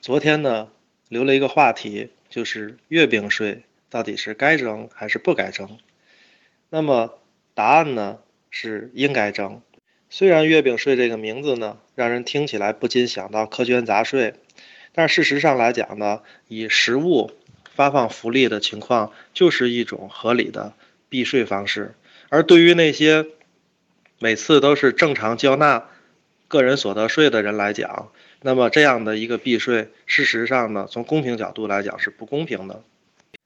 昨天呢，留了一个话题，就是月饼税到底是该征还是不该征？那么答案呢是应该征。虽然月饼税这个名字呢，让人听起来不禁想到苛捐杂税，但事实上来讲呢，以实物发放福利的情况，就是一种合理的避税方式。而对于那些每次都是正常交纳个人所得税的人来讲，那么这样的一个避税，事实上呢，从公平角度来讲是不公平的。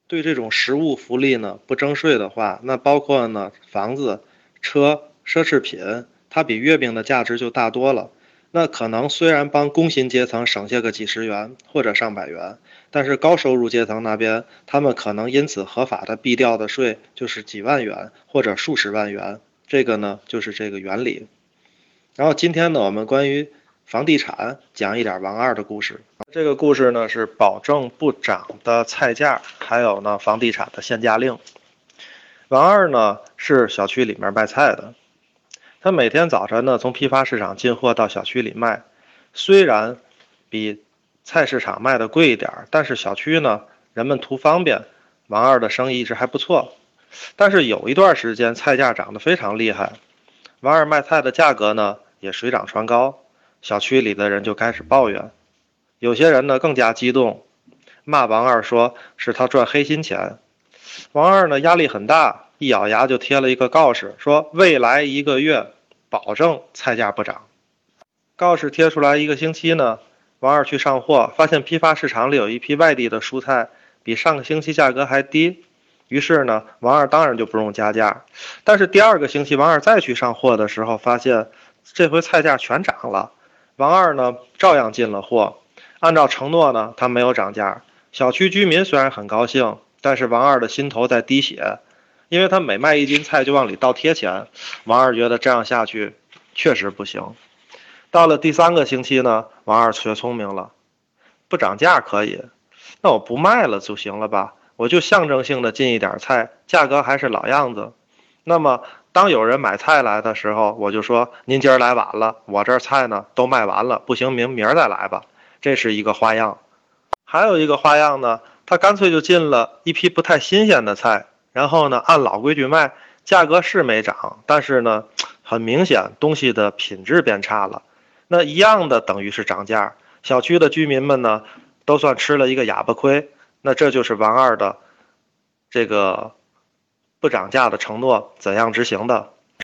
对这种实物福利呢不征税的话，那包括呢房子、车、奢侈品，它比月饼的价值就大多了。那可能虽然帮工薪阶层省下个几十元或者上百元，但是高收入阶层那边，他们可能因此合法的避掉的税就是几万元或者数十万元。这个呢，就是这个原理。然后今天呢，我们关于房地产讲一点王二的故事。这个故事呢是保证不涨的菜价，还有呢房地产的限价令。王二呢是小区里面卖菜的，他每天早晨呢从批发市场进货到小区里卖，虽然比菜市场卖的贵一点，但是小区呢人们图方便，王二的生意一直还不错。但是有一段时间菜价涨得非常厉害，王二卖菜的价格呢也水涨船高，小区里的人就开始抱怨，有些人呢更加激动，骂王二说是他赚黑心钱。王二呢压力很大，一咬牙就贴了一个告示，说未来一个月保证菜价不涨。告示贴出来一个星期呢，王二去上货，发现批发市场里有一批外地的蔬菜，比上个星期价格还低。于是呢，王二当然就不用加价。但是第二个星期，王二再去上货的时候，发现这回菜价全涨了。王二呢，照样进了货，按照承诺呢，他没有涨价。小区居民虽然很高兴，但是王二的心头在滴血，因为他每卖一斤菜就往里倒贴钱。王二觉得这样下去确实不行。到了第三个星期呢，王二学聪明了，不涨价可以，那我不卖了就行了吧？我就象征性的进一点菜，价格还是老样子。那么当有人买菜来的时候，我就说您今儿来晚了，我这儿菜呢都卖完了，不行明明儿再来吧。这是一个花样。还有一个花样呢，他干脆就进了一批不太新鲜的菜，然后呢按老规矩卖，价格是没涨，但是呢很明显东西的品质变差了。那一样的等于是涨价，小区的居民们呢都算吃了一个哑巴亏。那这就是王二的这个不涨价的承诺怎样执行的？